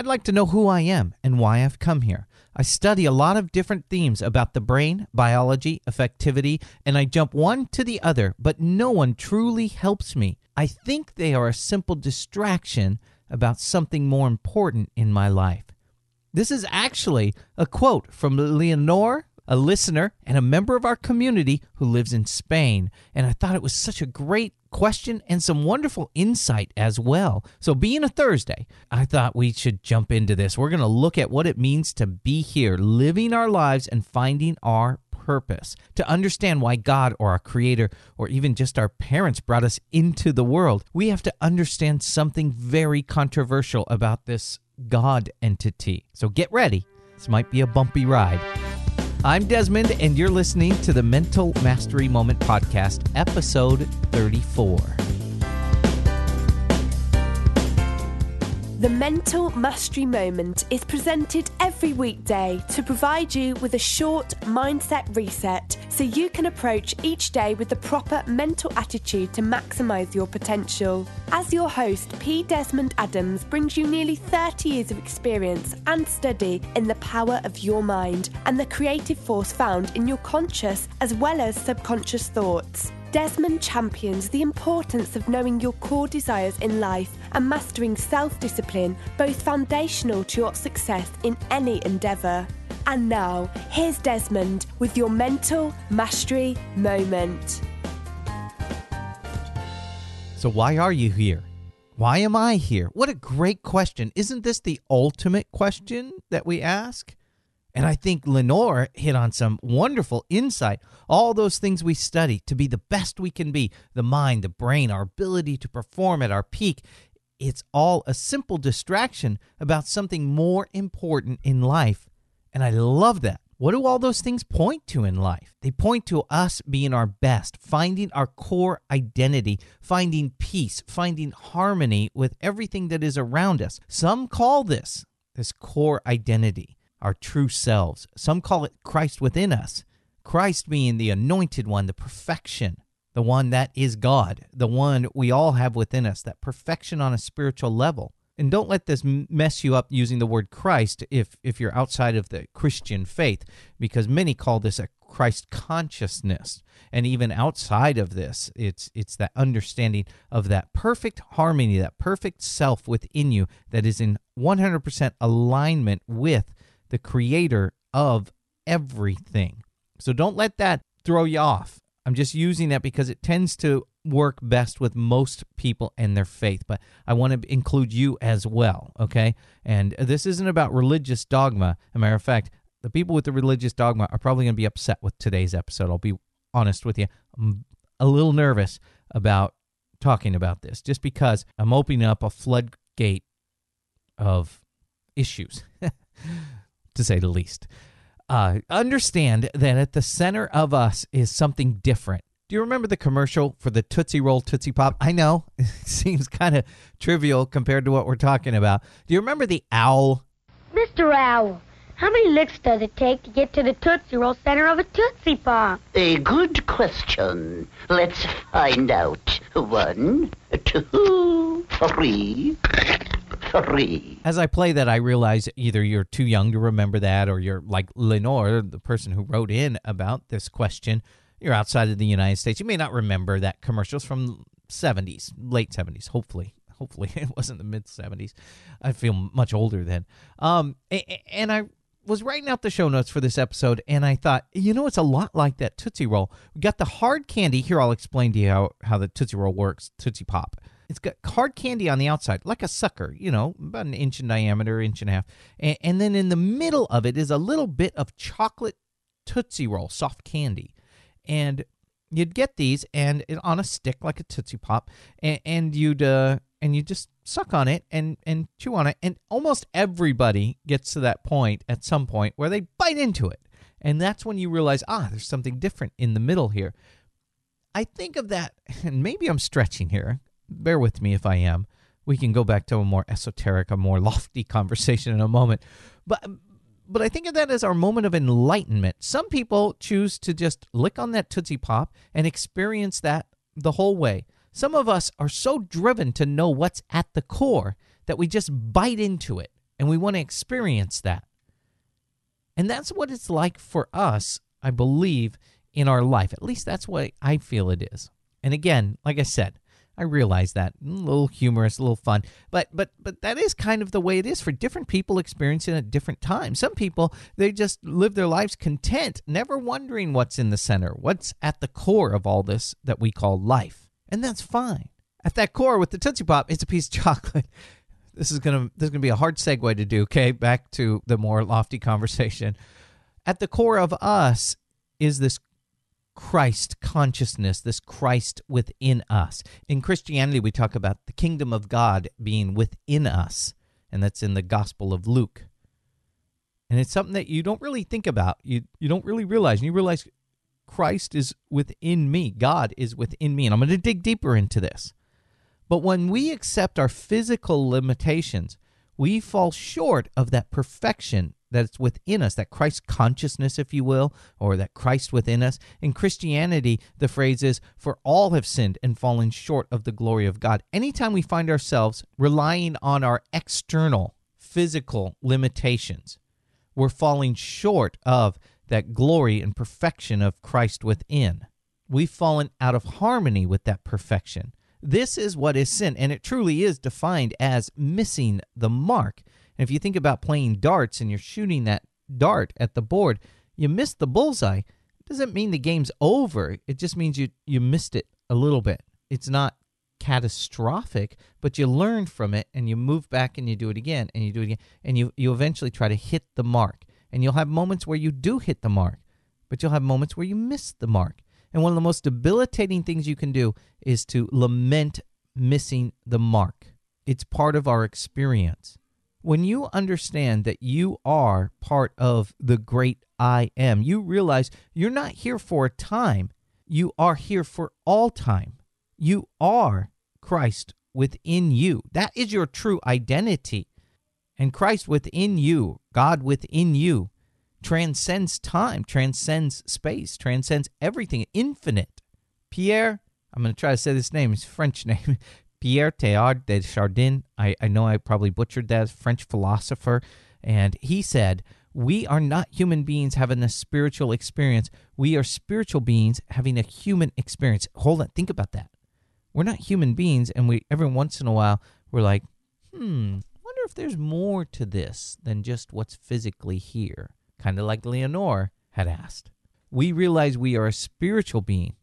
I'd like to know who I am and why I've come here. I study a lot of different themes about the brain, biology, affectivity, and I jump one to the other, but no one truly helps me. I think they are a simple distraction about something more important in my life. This is actually a quote from Leonore, a listener and a member of our community who lives in Spain. And I thought it was such a great question and some wonderful insight as well. So, being a Thursday, I thought we should jump into this. We're going to look at what it means to be here, living our lives and finding our purpose, to understand why God or our Creator or even just our parents brought us into the world. We have to understand something very controversial about this God entity. So, get ready. This might be a bumpy ride. I'm Desmond, and you're listening to the Mental Mastery Moment Podcast, episode 34. The Mental Mastery Moment is presented every weekday to provide you with a short mindset reset so you can approach each day with the proper mental attitude to maximize your potential. As your host, P. Desmond Adams brings you nearly 30 years of experience and study in the power of your mind and the creative force found in your conscious as well as subconscious thoughts. Desmond champions the importance of knowing your core desires in life and mastering self discipline, both foundational to your success in any endeavour. And now, here's Desmond with your mental mastery moment. So, why are you here? Why am I here? What a great question. Isn't this the ultimate question that we ask? And I think Lenore hit on some wonderful insight. All those things we study to be the best we can be the mind, the brain, our ability to perform at our peak it's all a simple distraction about something more important in life. And I love that. What do all those things point to in life? They point to us being our best, finding our core identity, finding peace, finding harmony with everything that is around us. Some call this this core identity our true selves. Some call it Christ within us. Christ being the anointed one, the perfection, the one that is God, the one we all have within us, that perfection on a spiritual level. And don't let this mess you up using the word Christ if, if you're outside of the Christian faith, because many call this a Christ consciousness. And even outside of this, it's it's that understanding of that perfect harmony, that perfect self within you that is in 100% alignment with the creator of everything. So don't let that throw you off. I'm just using that because it tends to work best with most people and their faith, but I want to include you as well, okay? And this isn't about religious dogma. As a matter of fact, the people with the religious dogma are probably going to be upset with today's episode. I'll be honest with you. I'm a little nervous about talking about this just because I'm opening up a floodgate of issues. to say the least. Uh, understand that at the center of us is something different. Do you remember the commercial for the Tootsie Roll Tootsie Pop? I know it seems kind of trivial compared to what we're talking about. Do you remember the owl? Mr. Owl, how many licks does it take to get to the Tootsie Roll center of a Tootsie Pop? A good question. Let's find out. One, two, three, As I play that, I realize either you're too young to remember that, or you're like Lenore, the person who wrote in about this question. You're outside of the United States. You may not remember that commercials from 70s, late 70s, hopefully. Hopefully, it wasn't the mid 70s. I feel much older then. Um, and I was writing out the show notes for this episode, and I thought, you know, it's a lot like that Tootsie Roll. We got the hard candy. Here, I'll explain to you how, how the Tootsie Roll works Tootsie Pop. It's got hard candy on the outside, like a sucker, you know, about an inch in diameter, inch and a half. And, and then in the middle of it is a little bit of chocolate Tootsie Roll, soft candy. And you'd get these and on a stick like a Tootsie Pop, and, and you'd uh, and you just suck on it and and chew on it, and almost everybody gets to that point at some point where they bite into it, and that's when you realize ah, there's something different in the middle here. I think of that, and maybe I'm stretching here bear with me if I am. We can go back to a more esoteric, a more lofty conversation in a moment. But but I think of that as our moment of enlightenment. Some people choose to just lick on that Tootsie Pop and experience that the whole way. Some of us are so driven to know what's at the core that we just bite into it and we want to experience that. And that's what it's like for us, I believe, in our life. At least that's what I feel it is. And again, like I said, I realize that a little humorous, a little fun, but but but that is kind of the way it is for different people experiencing at different times. Some people they just live their lives content, never wondering what's in the center, what's at the core of all this that we call life, and that's fine. At that core, with the Tootsie Pop, it's a piece of chocolate. This is gonna this is gonna be a hard segue to do. Okay, back to the more lofty conversation. At the core of us is this Christ consciousness, this Christ within us. In Christianity, we talk about the kingdom of God being within us, and that's in the Gospel of Luke. And it's something that you don't really think about. You you don't really realize. And you realize Christ is within me. God is within me. And I'm going to dig deeper into this. But when we accept our physical limitations, we fall short of that perfection that's within us, that Christ consciousness, if you will, or that Christ within us. In Christianity, the phrase is, For all have sinned and fallen short of the glory of God. Anytime we find ourselves relying on our external physical limitations, we're falling short of that glory and perfection of Christ within. We've fallen out of harmony with that perfection. This is what is sin, and it truly is defined as missing the mark. And if you think about playing darts and you're shooting that dart at the board, you missed the bullseye. It doesn't mean the game's over. It just means you you missed it a little bit. It's not catastrophic, but you learn from it and you move back and you do it again and you do it again and you you eventually try to hit the mark. And you'll have moments where you do hit the mark, but you'll have moments where you miss the mark. And one of the most debilitating things you can do is to lament missing the mark. It's part of our experience. When you understand that you are part of the great I am, you realize you're not here for a time, you are here for all time. You are Christ within you. That is your true identity. And Christ within you, God within you, transcends time, transcends space, transcends everything, infinite. Pierre, I'm going to try to say this name, his French name, Pierre Teilhard de Chardin. I, I know I probably butchered that, French philosopher. And he said, We are not human beings having a spiritual experience. We are spiritual beings having a human experience. Hold on, think about that. We're not human beings, and we every once in a while we're like, hmm, wonder if there's more to this than just what's physically here kind of like Leonore had asked. We realize we are a spiritual being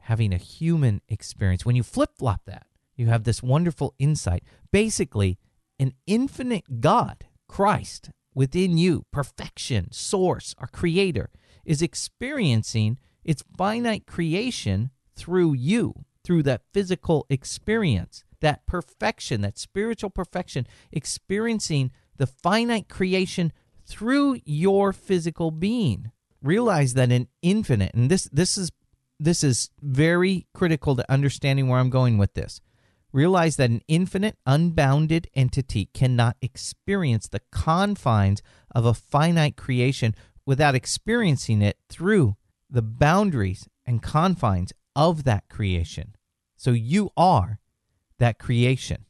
having a human experience. When you flip flop that, you have this wonderful insight. Basically, an infinite God, Christ, within you, perfection, source, our creator, is experiencing its finite creation through you, through that physical experience, that perfection, that spiritual perfection, experiencing the finite creation through your physical being. Realize that an infinite, and this this is this is very critical to understanding where I'm going with this. Realize that an infinite, unbounded entity cannot experience the confines of a finite creation without experiencing it through the boundaries and confines of that creation. So you are that creation.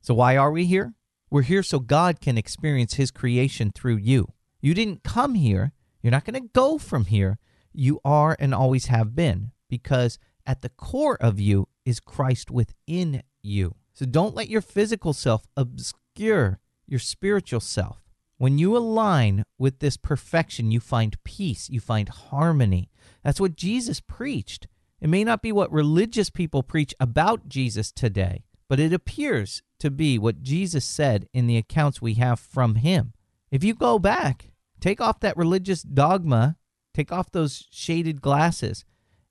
So why are we here? We're here so God can experience His creation through you. You didn't come here. You're not going to go from here. You are and always have been because at the core of you is Christ within you. So don't let your physical self obscure your spiritual self. When you align with this perfection, you find peace, you find harmony. That's what Jesus preached. It may not be what religious people preach about Jesus today, but it appears to be what Jesus said in the accounts we have from him. If you go back, take off that religious dogma, take off those shaded glasses,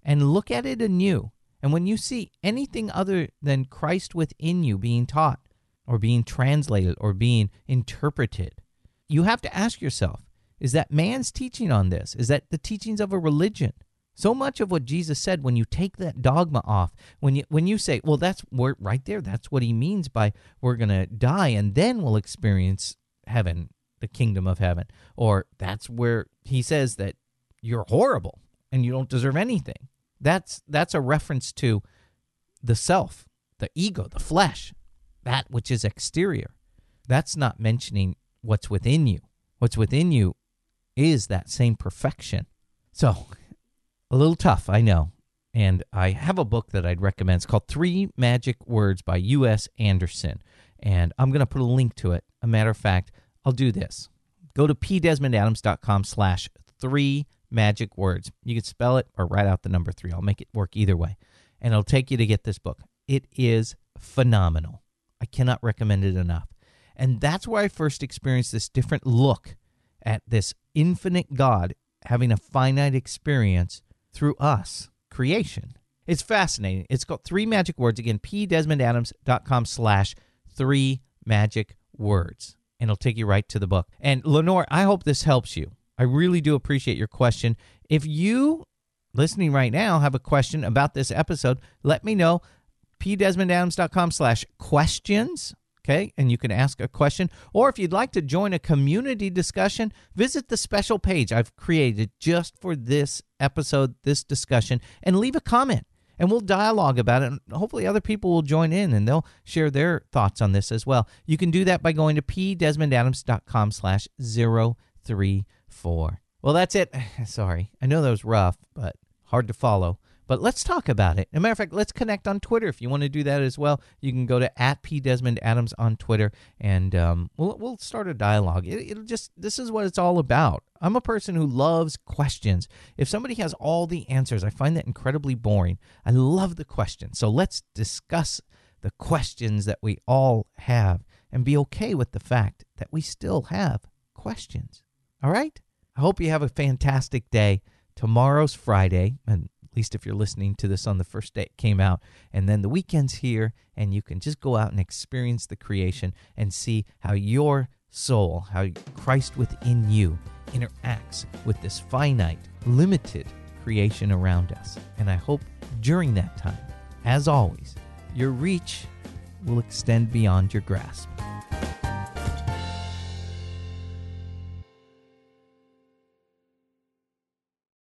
and look at it anew. And when you see anything other than Christ within you being taught, or being translated, or being interpreted, you have to ask yourself is that man's teaching on this? Is that the teachings of a religion? So much of what Jesus said when you take that dogma off, when you when you say, well, that's right there, that's what he means by we're gonna die and then we'll experience heaven, the kingdom of heaven. Or that's where he says that you're horrible and you don't deserve anything. That's that's a reference to the self, the ego, the flesh, that which is exterior. That's not mentioning what's within you. What's within you is that same perfection. So, a little tough, I know. And I have a book that I'd recommend. It's called Three Magic Words by U.S. Andersen. And I'm going to put a link to it. A matter of fact, I'll do this. Go to pdesmondadams.com slash three magic words. You can spell it or write out the number three. I'll make it work either way. And it'll take you to get this book. It is phenomenal. I cannot recommend it enough. And that's where I first experienced this different look at this infinite God having a finite experience through us, creation. It's fascinating. It's got three magic words. Again, pdesmondadams.com slash three magic words. And it'll take you right to the book. And Lenore, I hope this helps you. I really do appreciate your question. If you listening right now have a question about this episode, let me know. pdesmondadams.com slash questions. Okay, and you can ask a question. Or if you'd like to join a community discussion, visit the special page I've created just for this episode, this discussion, and leave a comment. And we'll dialogue about it. And hopefully, other people will join in and they'll share their thoughts on this as well. You can do that by going to pdesmondadams.com slash 034. Well, that's it. Sorry. I know that was rough, but hard to follow. But let's talk about it. As a matter of fact, let's connect on Twitter if you want to do that as well. You can go to at p desmond adams on Twitter, and um, we'll we'll start a dialogue. It, it'll just this is what it's all about. I'm a person who loves questions. If somebody has all the answers, I find that incredibly boring. I love the questions. So let's discuss the questions that we all have, and be okay with the fact that we still have questions. All right. I hope you have a fantastic day. Tomorrow's Friday, and at least if you're listening to this on the first day it came out. And then the weekend's here, and you can just go out and experience the creation and see how your soul, how Christ within you interacts with this finite, limited creation around us. And I hope during that time, as always, your reach will extend beyond your grasp.